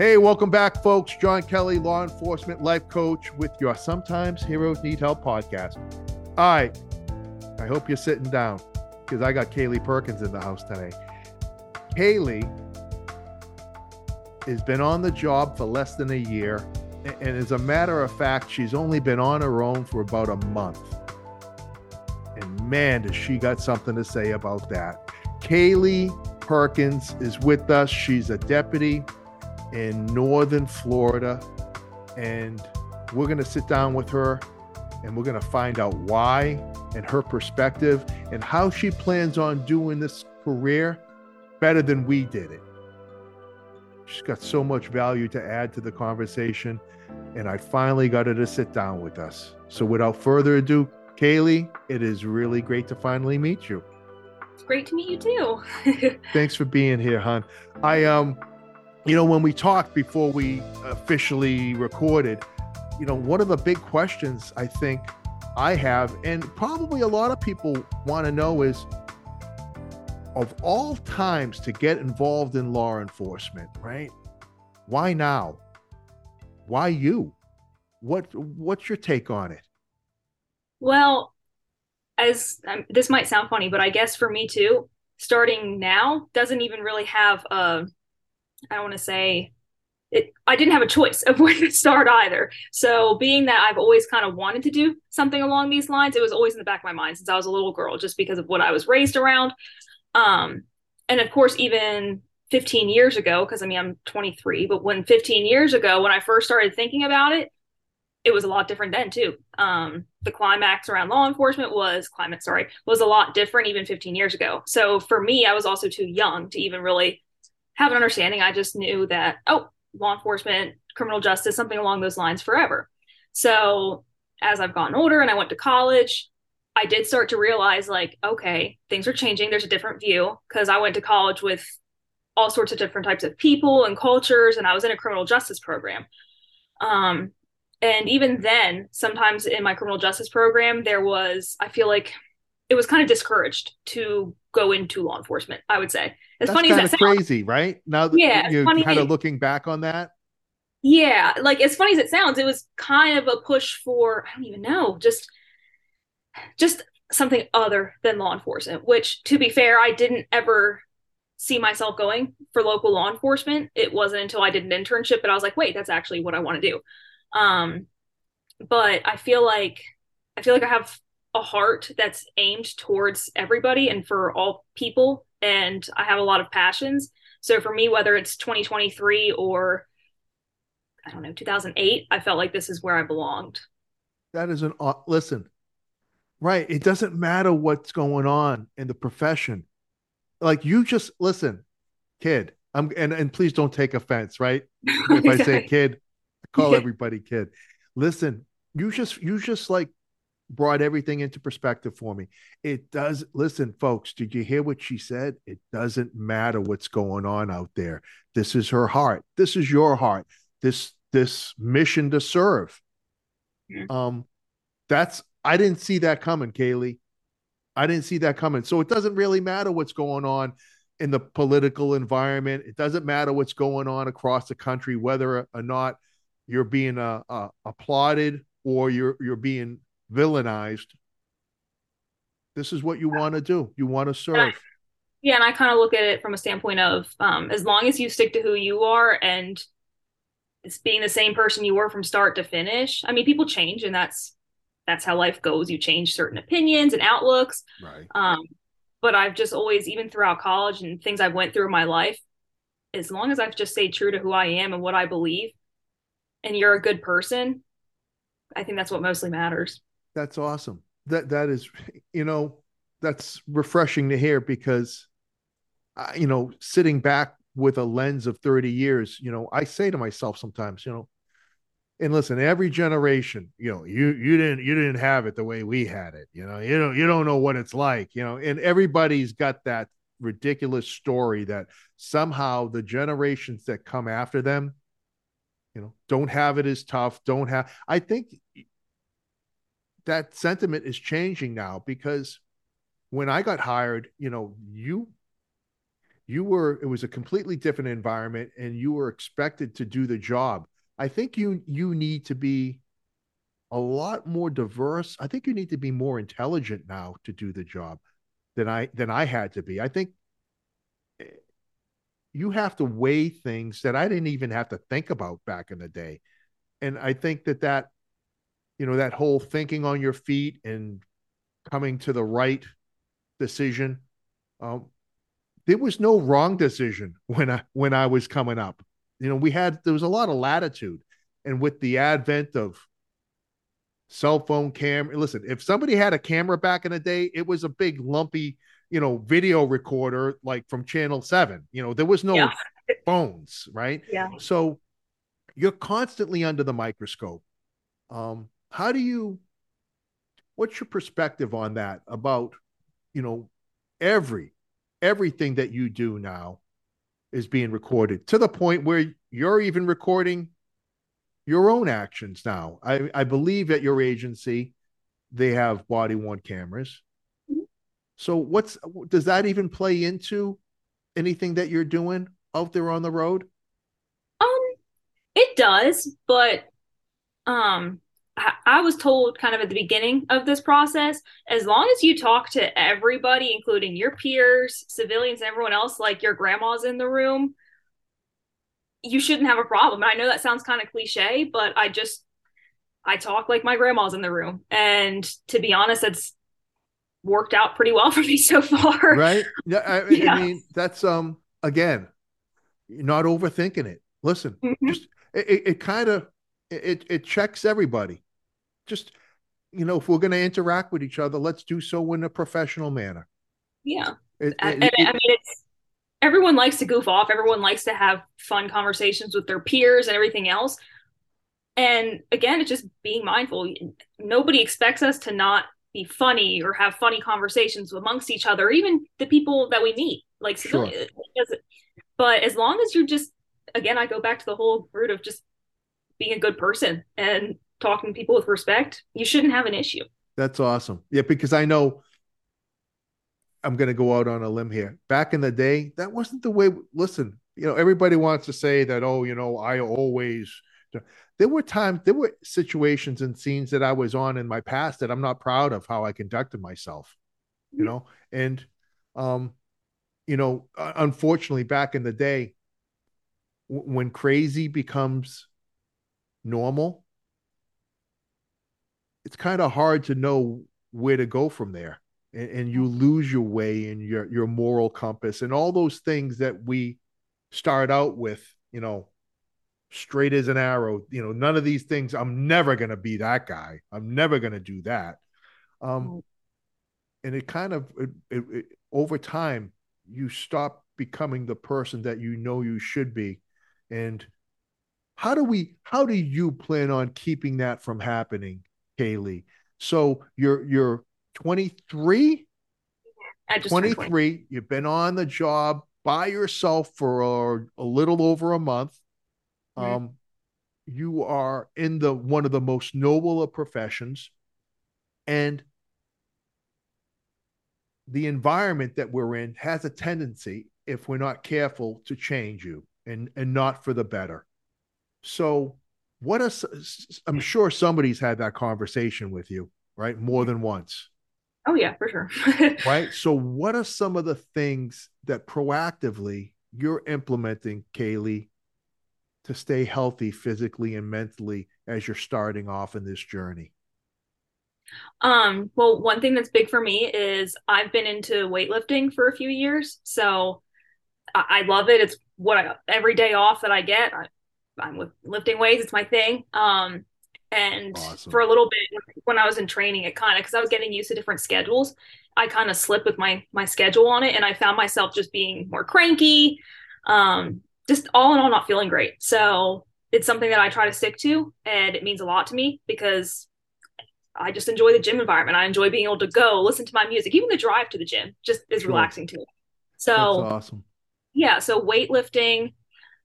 Hey, welcome back, folks. John Kelly, law enforcement life coach with your Sometimes Heroes Need Help podcast. All right. I hope you're sitting down because I got Kayleigh Perkins in the house today. Kayleigh has been on the job for less than a year. And as a matter of fact, she's only been on her own for about a month. And man, does she got something to say about that. Kayleigh Perkins is with us. She's a deputy in Northern Florida. And we're going to sit down with her and we're going to find out why and her perspective and how she plans on doing this career better than we did it. She's got so much value to add to the conversation. And I finally got her to sit down with us. So without further ado, Kayleigh, it is really great to finally meet you. It's great to meet you too. Thanks for being here, hon. I um, you know, when we talked before we officially recorded, you know, one of the big questions I think I have, and probably a lot of people want to know is of all times to get involved in law enforcement, right? Why now? Why you? What what's your take on it? Well, as um, this might sound funny, but I guess for me too, starting now doesn't even really have a I don't want to say it, I didn't have a choice of where to start either. So, being that I've always kind of wanted to do something along these lines, it was always in the back of my mind since I was a little girl, just because of what I was raised around. Um, and of course, even 15 years ago, because I mean, I'm 23, but when 15 years ago, when I first started thinking about it, it was a lot different then too. Um, the climax around law enforcement was climate, sorry, was a lot different even 15 years ago. So for me, I was also too young to even really have an understanding. I just knew that, oh, law enforcement, criminal justice, something along those lines forever. So as I've gotten older and I went to college, I did start to realize like, okay, things are changing. There's a different view because I went to college with all sorts of different types of people and cultures, and I was in a criminal justice program. Um, and even then, sometimes in my criminal justice program, there was, I feel like it was kind of discouraged to go into law enforcement, I would say. As That's funny kind as that of sounds, crazy, right? Now that yeah, you're kind of looking back on that. Yeah, like as funny as it sounds, it was kind of a push for, I don't even know, just just something other than law enforcement, which to be fair, I didn't ever see myself going for local law enforcement. It wasn't until I did an internship that I was like, wait, that's actually what I want to do. Um, but I feel like I feel like I have a heart that's aimed towards everybody and for all people, and I have a lot of passions. So for me, whether it's 2023 or I don't know 2008, I felt like this is where I belonged. That is an listen. Right. It doesn't matter what's going on in the profession. Like you just listen, kid. I'm and and please don't take offense, right? If I say kid, I call everybody kid. Listen, you just you just like brought everything into perspective for me. It does listen, folks, did you hear what she said? It doesn't matter what's going on out there. This is her heart. This is your heart. This this mission to serve. Um that's I didn't see that coming, Kayleigh. I didn't see that coming. So it doesn't really matter what's going on in the political environment. It doesn't matter what's going on across the country, whether or not you're being uh, uh, applauded or you're you're being villainized. This is what you want to do. You want to serve. Yeah, and I kind of look at it from a standpoint of um, as long as you stick to who you are and it's being the same person you were from start to finish. I mean, people change, and that's that's how life goes. You change certain opinions and outlooks. Right. Um, but I've just always, even throughout college and things I've went through in my life, as long as I've just stayed true to who I am and what I believe, and you're a good person, I think that's what mostly matters. That's awesome. That that is, you know, that's refreshing to hear because, uh, you know, sitting back with a lens of 30 years, you know, I say to myself sometimes, you know, and listen, every generation, you know, you you didn't you didn't have it the way we had it. You know, you don't you don't know what it's like. You know, and everybody's got that ridiculous story that somehow the generations that come after them, you know, don't have it as tough. Don't have. I think that sentiment is changing now because when I got hired, you know, you you were it was a completely different environment and you were expected to do the job. I think you you need to be a lot more diverse. I think you need to be more intelligent now to do the job than i than i had to be. I think eh, you have to weigh things that i didn't even have to think about back in the day. And i think that that you know that whole thinking on your feet and coming to the right decision um, there was no wrong decision when I when I was coming up. You know, we had there was a lot of latitude, and with the advent of cell phone camera, listen, if somebody had a camera back in the day, it was a big lumpy, you know, video recorder like from Channel Seven. You know, there was no yeah. phones, right? Yeah. So you're constantly under the microscope. Um, how do you? What's your perspective on that about, you know, every everything that you do now is being recorded to the point where you're even recording your own actions now. I, I believe at your agency they have body worn cameras. Mm-hmm. So what's does that even play into anything that you're doing out there on the road? Um it does, but um I was told kind of at the beginning of this process, as long as you talk to everybody, including your peers, civilians, and everyone else, like your grandma's in the room, you shouldn't have a problem. I know that sounds kind of cliche, but I just I talk like my grandma's in the room, and to be honest, it's worked out pretty well for me so far. Right? Yeah, I, yeah. I mean that's um again, not overthinking it. Listen, mm-hmm. just it, it kind of it it checks everybody. Just you know, if we're going to interact with each other, let's do so in a professional manner. Yeah, it, and, it, I mean, it's everyone likes to goof off. Everyone likes to have fun conversations with their peers and everything else. And again, it's just being mindful. Nobody expects us to not be funny or have funny conversations amongst each other, even the people that we meet, like sure. But as long as you're just, again, I go back to the whole root of just being a good person and talking to people with respect, you shouldn't have an issue. That's awesome. Yeah, because I know I'm going to go out on a limb here. Back in the day, that wasn't the way. Listen, you know, everybody wants to say that, oh, you know, I always. There were times, there were situations and scenes that I was on in my past that I'm not proud of how I conducted myself, you mm-hmm. know, and, um, you know, unfortunately, back in the day, when crazy becomes normal, it's kind of hard to know where to go from there. And, and you lose your way and your your moral compass and all those things that we start out with, you know, straight as an arrow. You know, none of these things. I'm never going to be that guy. I'm never going to do that. Um, and it kind of it, it, it, over time you stop becoming the person that you know you should be, and how do we how do you plan on keeping that from happening kayleigh? So you're you're 23 23 you've been on the job by yourself for a, a little over a month. Mm-hmm. um you are in the one of the most noble of professions. And the environment that we're in has a tendency if we're not careful to change you and and not for the better so, what a, I'm sure somebody's had that conversation with you, right? More than once. Oh, yeah, for sure. right. So, what are some of the things that proactively you're implementing, Kayleigh, to stay healthy physically and mentally as you're starting off in this journey? Um, well, one thing that's big for me is I've been into weightlifting for a few years. So I, I love it. It's what I, every day off that I get, I, I'm with lifting weights. It's my thing. Um, and awesome. for a little bit when I was in training, it kind of because I was getting used to different schedules, I kind of slipped with my my schedule on it, and I found myself just being more cranky, um, just all in all not feeling great. So it's something that I try to stick to, and it means a lot to me because I just enjoy the gym environment. I enjoy being able to go listen to my music, even the drive to the gym just is sure. relaxing to me. So That's awesome. Yeah, so weightlifting,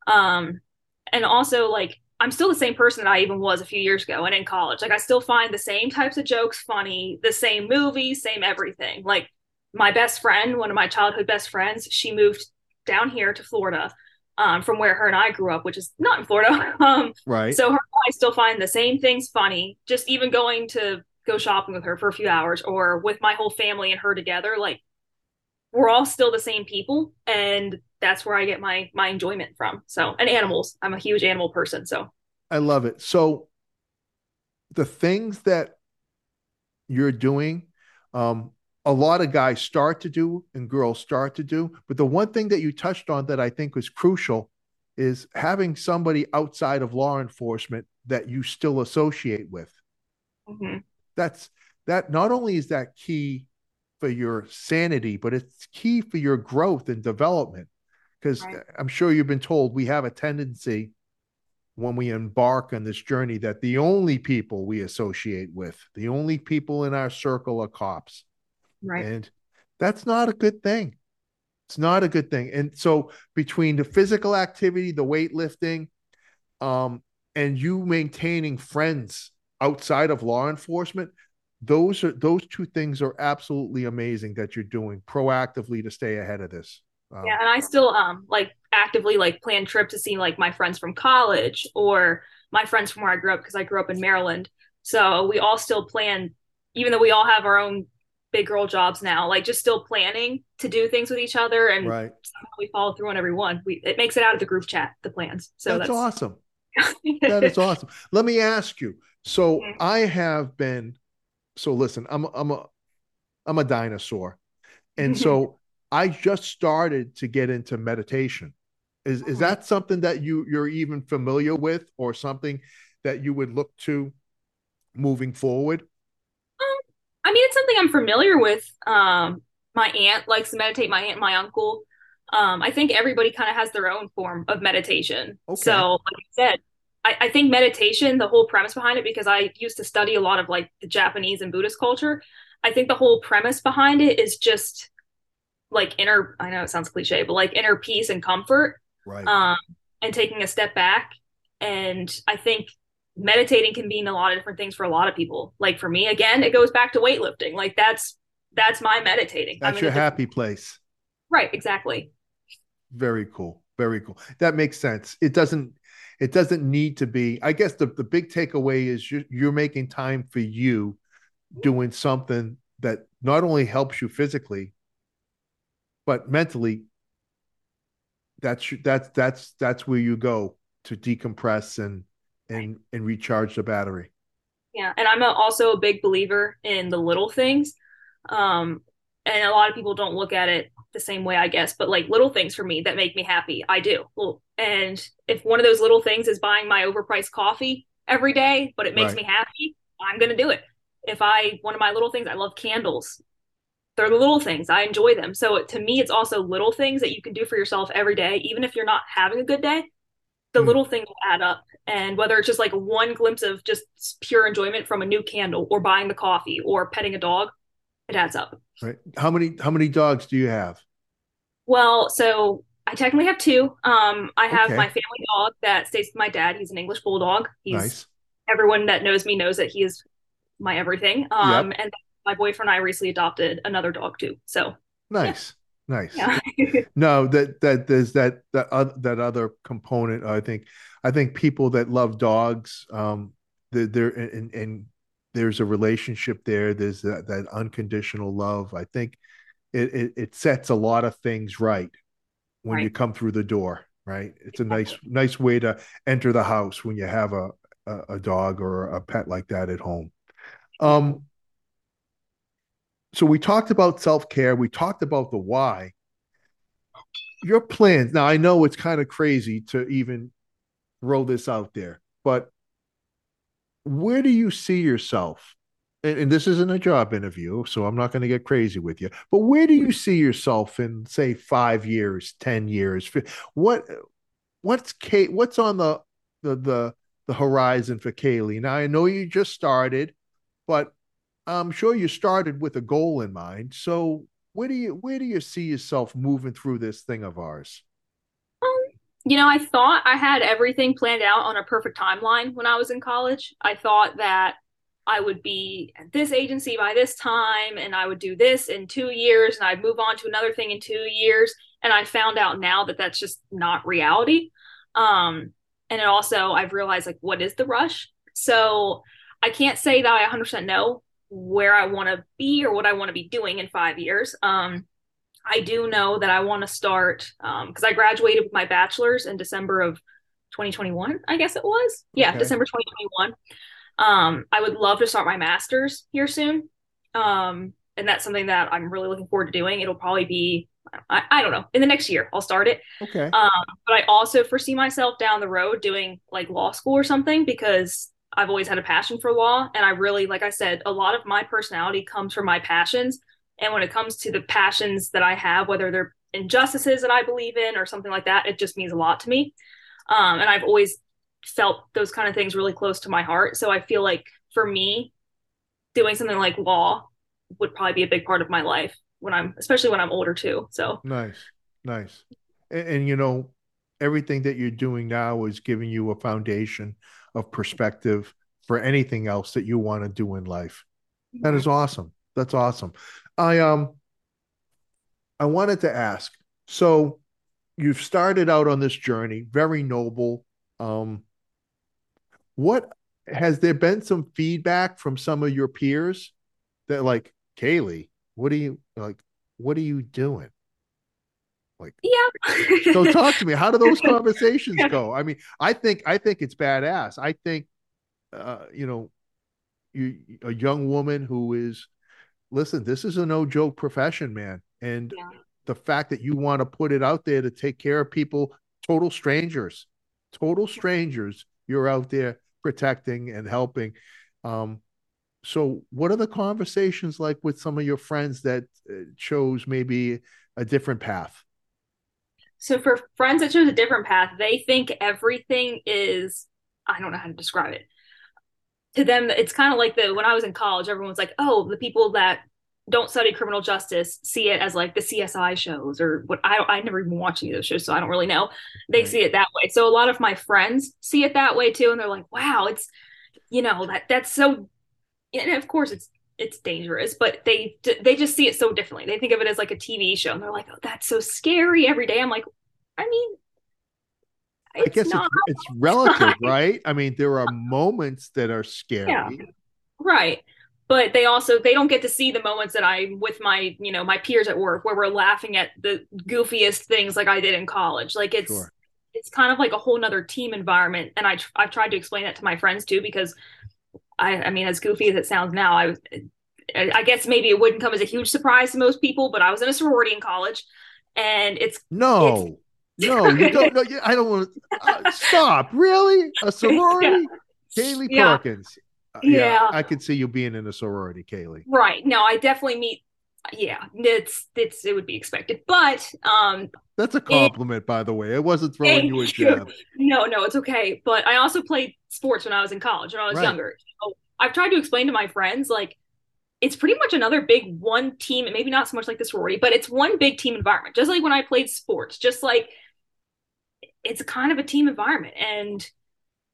um, and also like I'm still the same person that I even was a few years ago and in college. Like I still find the same types of jokes funny, the same movies, same everything. Like my best friend, one of my childhood best friends, she moved down here to Florida um, from where her and I grew up, which is not in Florida. Um, right. So her I still find the same things funny. Just even going to go shopping with her for a few hours or with my whole family and her together, like we're all still the same people, and that's where I get my my enjoyment from. So and animals, I'm a huge animal person. So I love it. So the things that you're doing, um, a lot of guys start to do and girls start to do. But the one thing that you touched on that I think was crucial is having somebody outside of law enforcement that you still associate with. Mm-hmm. That's that not only is that key for your sanity, but it's key for your growth and development. Because right. I'm sure you've been told we have a tendency when we embark on this journey that the only people we associate with, the only people in our circle are cops. Right. And that's not a good thing. It's not a good thing. And so between the physical activity, the weightlifting, um, and you maintaining friends outside of law enforcement, those are those two things are absolutely amazing that you're doing proactively to stay ahead of this. Um, yeah, and I still um like actively like plan trips to see like my friends from college or my friends from where I grew up because I grew up in Maryland. So we all still plan, even though we all have our own big girl jobs now, like just still planning to do things with each other and right. we follow through on every one. We it makes it out of the group chat, the plans. So that's, that's... awesome. that is awesome. Let me ask you. So mm-hmm. I have been so listen, I'm I'm a I'm a dinosaur. And so I just started to get into meditation. Is is that something that you you're even familiar with or something that you would look to moving forward? Um, I mean, it's something I'm familiar with. Um, my aunt likes to meditate. My aunt, my uncle. Um, I think everybody kind of has their own form of meditation. Okay. So, like I said, I, I think meditation, the whole premise behind it, because I used to study a lot of like the Japanese and Buddhist culture. I think the whole premise behind it is just like inner i know it sounds cliche but like inner peace and comfort right. um and taking a step back. And i think meditating can mean a lot of different things for a lot of people. Like for me again it goes back to weightlifting. Like that's that's my meditating. That's your happy place. Right exactly. Very cool. Very cool. That makes sense. It doesn't it doesn't need to be i guess the, the big takeaway is you're, you're making time for you doing something that not only helps you physically but mentally that's that's that's that's where you go to decompress and and and recharge the battery. Yeah and i'm also a big believer in the little things um and a lot of people don't look at it the same way i guess but like little things for me that make me happy i do and if one of those little things is buying my overpriced coffee every day but it makes right. me happy i'm gonna do it if i one of my little things i love candles they're the little things. I enjoy them. So to me, it's also little things that you can do for yourself every day, even if you're not having a good day. The mm. little things add up. And whether it's just like one glimpse of just pure enjoyment from a new candle or buying the coffee or petting a dog, it adds up. Right. How many how many dogs do you have? Well, so I technically have two. Um, I have okay. my family dog that stays with my dad. He's an English bulldog. He's nice. everyone that knows me knows that he is my everything. Um, yep. and my boyfriend and I recently adopted another dog too. So nice. Yeah. Nice. Yeah. no, that that there's that that uh, that other component. I think I think people that love dogs, um, they're, they're and, and there's a relationship there. There's that, that unconditional love. I think it, it, it sets a lot of things right when right. you come through the door. Right. It's a nice nice way to enter the house when you have a a, a dog or a pet like that at home. Um, so we talked about self-care we talked about the why your plans now i know it's kind of crazy to even throw this out there but where do you see yourself and, and this isn't a job interview so i'm not going to get crazy with you but where do you see yourself in say five years ten years what what's kate what's on the the the, the horizon for kayleigh now i know you just started but I'm sure you started with a goal in mind. So where do you where do you see yourself moving through this thing of ours? Um, you know, I thought I had everything planned out on a perfect timeline when I was in college. I thought that I would be at this agency by this time and I would do this in two years and I'd move on to another thing in two years. And I found out now that that's just not reality. Um, and it also, I've realized like, what is the rush? So I can't say that I 100% know where I want to be or what I want to be doing in five years. Um, I do know that I want to start because um, I graduated with my bachelor's in December of 2021, I guess it was. Yeah, okay. December 2021. Um, I would love to start my master's here soon. Um, and that's something that I'm really looking forward to doing. It'll probably be, I, I don't know, in the next year, I'll start it. Okay. Um, but I also foresee myself down the road doing like law school or something because I've always had a passion for law. And I really, like I said, a lot of my personality comes from my passions. And when it comes to the passions that I have, whether they're injustices that I believe in or something like that, it just means a lot to me. Um, and I've always felt those kind of things really close to my heart. So I feel like for me, doing something like law would probably be a big part of my life when I'm, especially when I'm older too. So nice, nice. And, and you know, everything that you're doing now is giving you a foundation of perspective for anything else that you want to do in life. That is awesome. That's awesome. I um I wanted to ask. So you've started out on this journey, very noble. Um what has there been some feedback from some of your peers that like Kayleigh, what are you like what are you doing? Like yeah. so talk to me. How do those conversations go? I mean, I think I think it's badass. I think uh, you know, you a young woman who is listen, this is a no joke profession, man. And yeah. the fact that you want to put it out there to take care of people, total strangers, total strangers, you're out there protecting and helping. Um, so, what are the conversations like with some of your friends that uh, chose maybe a different path? So, for friends that chose a different path, they think everything is, I don't know how to describe it to them it's kind of like the when i was in college everyone's like oh the people that don't study criminal justice see it as like the csi shows or what i i never even watch any of those shows so i don't really know they right. see it that way so a lot of my friends see it that way too and they're like wow it's you know that that's so and of course it's it's dangerous but they they just see it so differently they think of it as like a tv show and they're like oh that's so scary every day i'm like i mean I guess it's, it's relative, right? I mean, there are moments that are scary. Yeah. Right. But they also they don't get to see the moments that I'm with my, you know, my peers at work where we're laughing at the goofiest things like I did in college. Like it's sure. it's kind of like a whole nother team environment. And I I've tried to explain that to my friends too, because I I mean, as goofy as it sounds now, I I guess maybe it wouldn't come as a huge surprise to most people, but I was in a sorority in college and it's no it's, no, you don't know. I don't want to uh, stop. Really, a sorority, yeah. Kayleigh. Uh, yeah. yeah, I could see you being in a sorority, Kayleigh. Right. No, I definitely meet. Yeah, it's it's it would be expected, but um, that's a compliment, it, by the way. I wasn't throwing you a jab. No, no, it's okay. But I also played sports when I was in college when I was right. younger. So I've tried to explain to my friends like it's pretty much another big one team, maybe not so much like the sorority, but it's one big team environment. Just like when I played sports, just like it's kind of a team environment and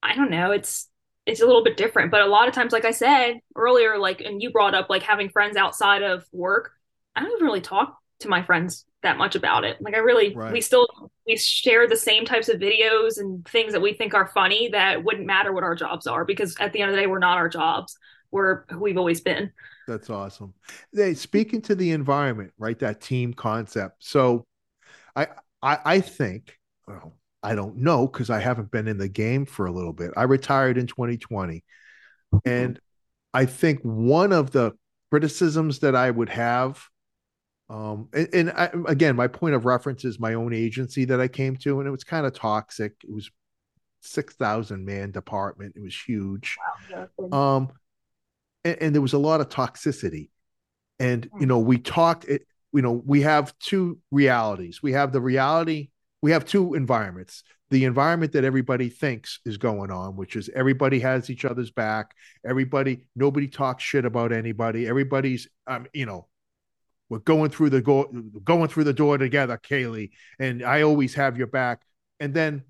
i don't know it's it's a little bit different but a lot of times like i said earlier like and you brought up like having friends outside of work i don't even really talk to my friends that much about it. Like i really right. we still we share the same types of videos and things that we think are funny that wouldn't matter what our jobs are because at the end of the day we're not our jobs. We're who we've always been. That's awesome. They speaking to the environment right that team concept. So i i, I think well, I don't know because I haven't been in the game for a little bit. I retired in 2020. And I think one of the criticisms that I would have, um, and, and I, again, my point of reference is my own agency that I came to, and it was kind of toxic. It was 6,000 man department, it was huge. Wow. Um, and, and, there was a lot of toxicity. And, you know, we talked, it, you know, we have two realities. We have the reality we have two environments. The environment that everybody thinks is going on which is everybody has each other's back everybody nobody talks shit about anybody everybody's um you know we're going through the go going through the door together kayleigh and i always have your back. And then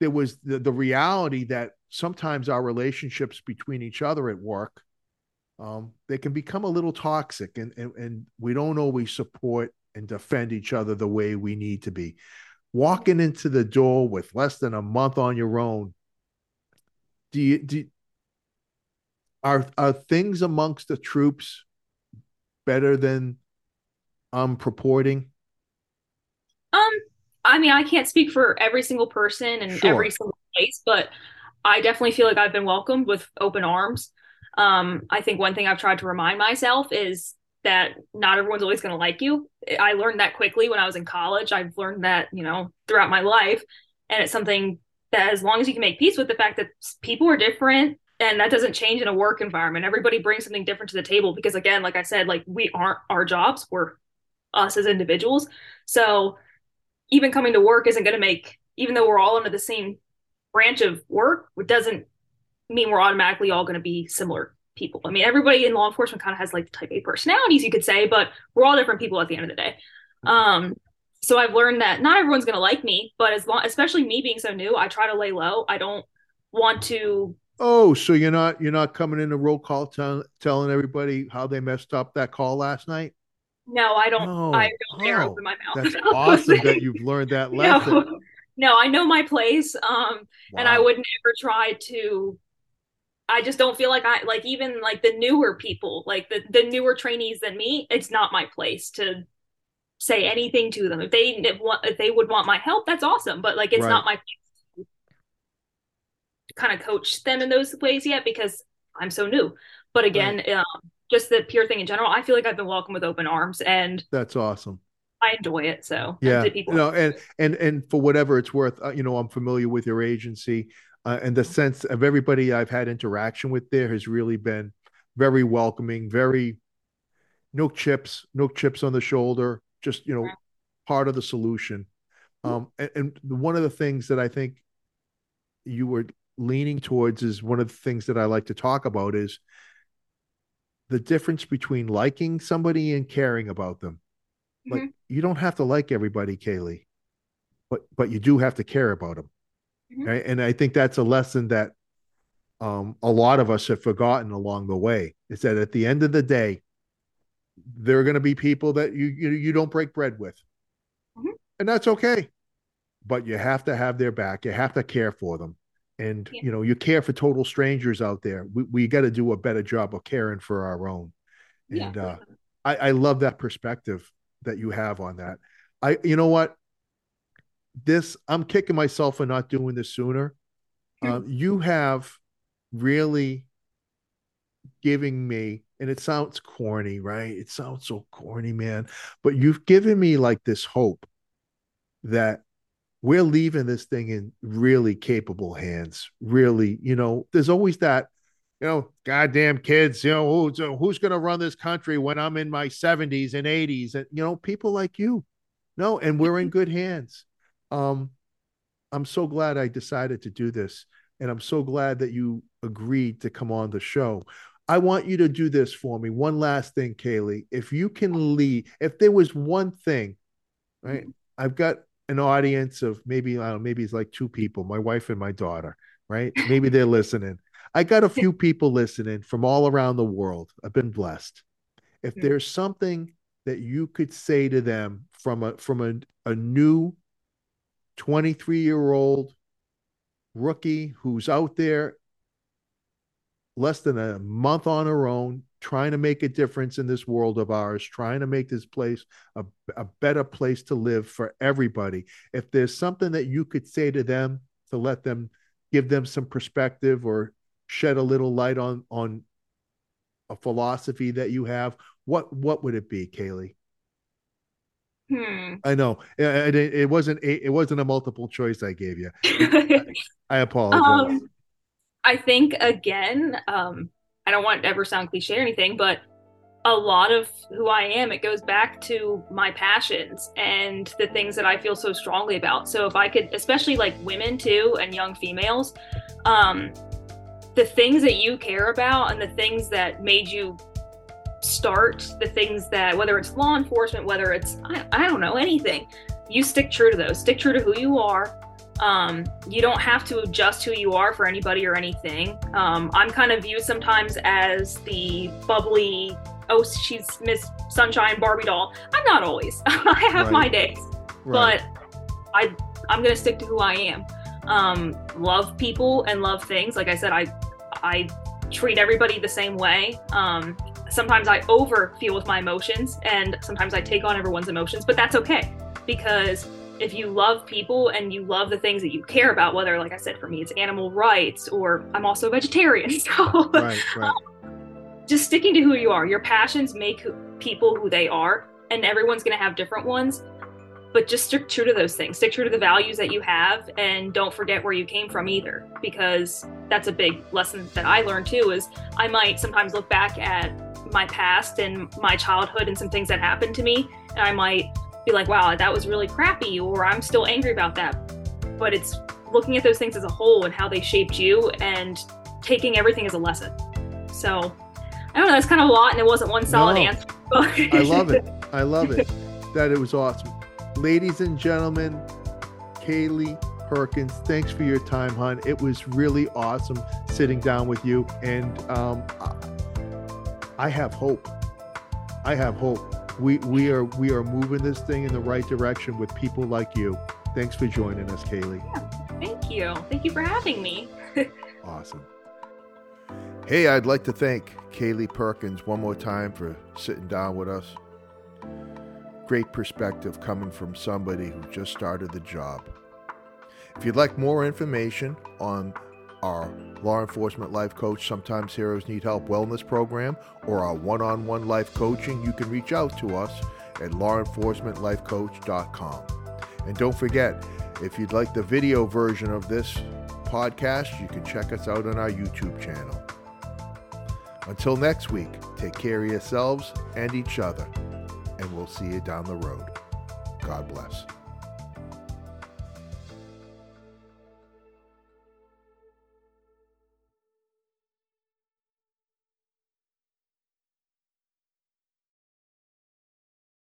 there was the, the reality that sometimes our relationships between each other at work um, they can become a little toxic and, and and we don't always support and defend each other the way we need to be walking into the door with less than a month on your own do you do are are things amongst the troops better than I'm purporting? Um, I mean, I can't speak for every single person and sure. every single place, but I definitely feel like I've been welcomed with open arms. Um, I think one thing I've tried to remind myself is that not everyone's always going to like you. I learned that quickly when I was in college. I've learned that, you know, throughout my life. And it's something that as long as you can make peace with the fact that people are different and that doesn't change in a work environment, everybody brings something different to the table because, again, like I said, like we aren't our jobs, we're us as individuals. So even coming to work isn't going to make, even though we're all under the same branch of work, it doesn't mean we're automatically all going to be similar people. I mean, everybody in law enforcement kind of has like type A personalities, you could say, but we're all different people at the end of the day. Um, so I've learned that not everyone's going to like me, but as long, especially me being so new, I try to lay low. I don't want to. Oh, so you're not you're not coming in a roll call t- telling everybody how they messed up that call last night? No, I don't. No. I don't dare oh, open my mouth. That's awesome that you've learned that lesson. No, no, I know my place, um, wow. and I would never try to I just don't feel like I like even like the newer people, like the the newer trainees than me. It's not my place to say anything to them. If they if, if they would want my help, that's awesome. But like, it's right. not my place to kind of coach them in those ways yet because I'm so new. But again, right. um, just the pure thing in general, I feel like I've been welcomed with open arms, and that's awesome. I enjoy it. So yeah, you know, and and and for whatever it's worth, uh, you know, I'm familiar with your agency uh, and the sense of everybody I've had interaction with there has really been very welcoming, very no chips, no chips on the shoulder, just you know, part of the solution. Um, and, and one of the things that I think you were leaning towards is one of the things that I like to talk about is the difference between liking somebody and caring about them. Mm-hmm. Like you don't have to like everybody, Kayleigh, but but you do have to care about them. Mm-hmm. Right? And I think that's a lesson that um, a lot of us have forgotten along the way. Is that at the end of the day, there are going to be people that you you, you don't break bread with, mm-hmm. and that's okay. But you have to have their back. You have to care for them, and yeah. you know you care for total strangers out there. We we got to do a better job of caring for our own. And yeah. uh, I, I love that perspective that you have on that. I you know what this i'm kicking myself for not doing this sooner. Um, you have really giving me and it sounds corny right? It sounds so corny man but you've given me like this hope that we're leaving this thing in really capable hands really you know there's always that you know goddamn kids you know who's, who's going to run this country when i'm in my 70s and 80s and you know people like you. No and we're in good hands um, I'm so glad I decided to do this. And I'm so glad that you agreed to come on the show. I want you to do this for me. One last thing, Kayleigh. If you can lead, if there was one thing, right? I've got an audience of maybe, I don't know, maybe it's like two people, my wife and my daughter, right? Maybe they're listening. I got a few people listening from all around the world. I've been blessed. If there's something that you could say to them from a from a, a new 23 year old rookie who's out there less than a month on her own, trying to make a difference in this world of ours, trying to make this place a, a better place to live for everybody. If there's something that you could say to them to let them give them some perspective or shed a little light on on a philosophy that you have, what what would it be, Kayleigh? Hmm. I know it, it, it, wasn't a, it wasn't a multiple choice I gave you. I, I, apologize. Um, I think again, um, I don't want to ever sound cliche or anything, but a lot of who I am, it goes back to my passions and the things that I feel so strongly about. So if I could, especially like women too and young females, um, the things that you care about and the things that made you start the things that whether it's law enforcement whether it's I, I, don't know anything you stick true to those stick true to who you are Um, you don't have to adjust who you are for anybody or anything. Um, I'm kind of viewed sometimes as the bubbly, oh, she's Miss Sunshine Barbie doll. I'm not always. I have Right. my days, Right. but I I'm gonna stick to who I am. Um, love people and love things. Like I said, I I treat everybody the same way. Um, sometimes I over feel with my emotions, and sometimes I take on everyone's emotions, but that's okay because if you love people and you love the things that you care about, whether, like I said, for me, it's animal rights or I'm also a vegetarian, so right, right. just sticking to who you are. Your passions make who- people who they are, and everyone's going to have different ones. But just stick true to those things. Stick true to the values that you have, and don't forget where you came from either, because that's a big lesson that I learned too. Is I might sometimes look back at my past and my childhood and some things that happened to me, and I might be like, "Wow, that was really crappy," or "I'm still angry about that." But it's looking at those things as a whole and how they shaped you, and taking everything as a lesson. So I don't know. That's kind of a lot, and it wasn't one solid No. answer. I love it. I love it. That it was awesome. Ladies and gentlemen, Kayleigh Perkins, thanks for your time, hon. It was really awesome sitting down with you. And um, I- have hope. I have hope. We we are we are moving this thing in the right direction with people like you. Thanks for joining us, Kayleigh. Yeah, Thank you. Thank you for having me. Awesome. Hey, I'd like to thank Kayleigh Perkins one more time for sitting down with us. Great perspective coming from somebody who just started the job. If you'd like more information on our Law Enforcement Life Coach Sometimes Heroes Need Help Wellness Program or our one on one life coaching, you can reach out to us at lawenforcementlifecoach.com. And don't forget, if you'd like the video version of this podcast, you can check us out on our YouTube channel. Until next week, take care of yourselves and each other, see you down the road. God bless.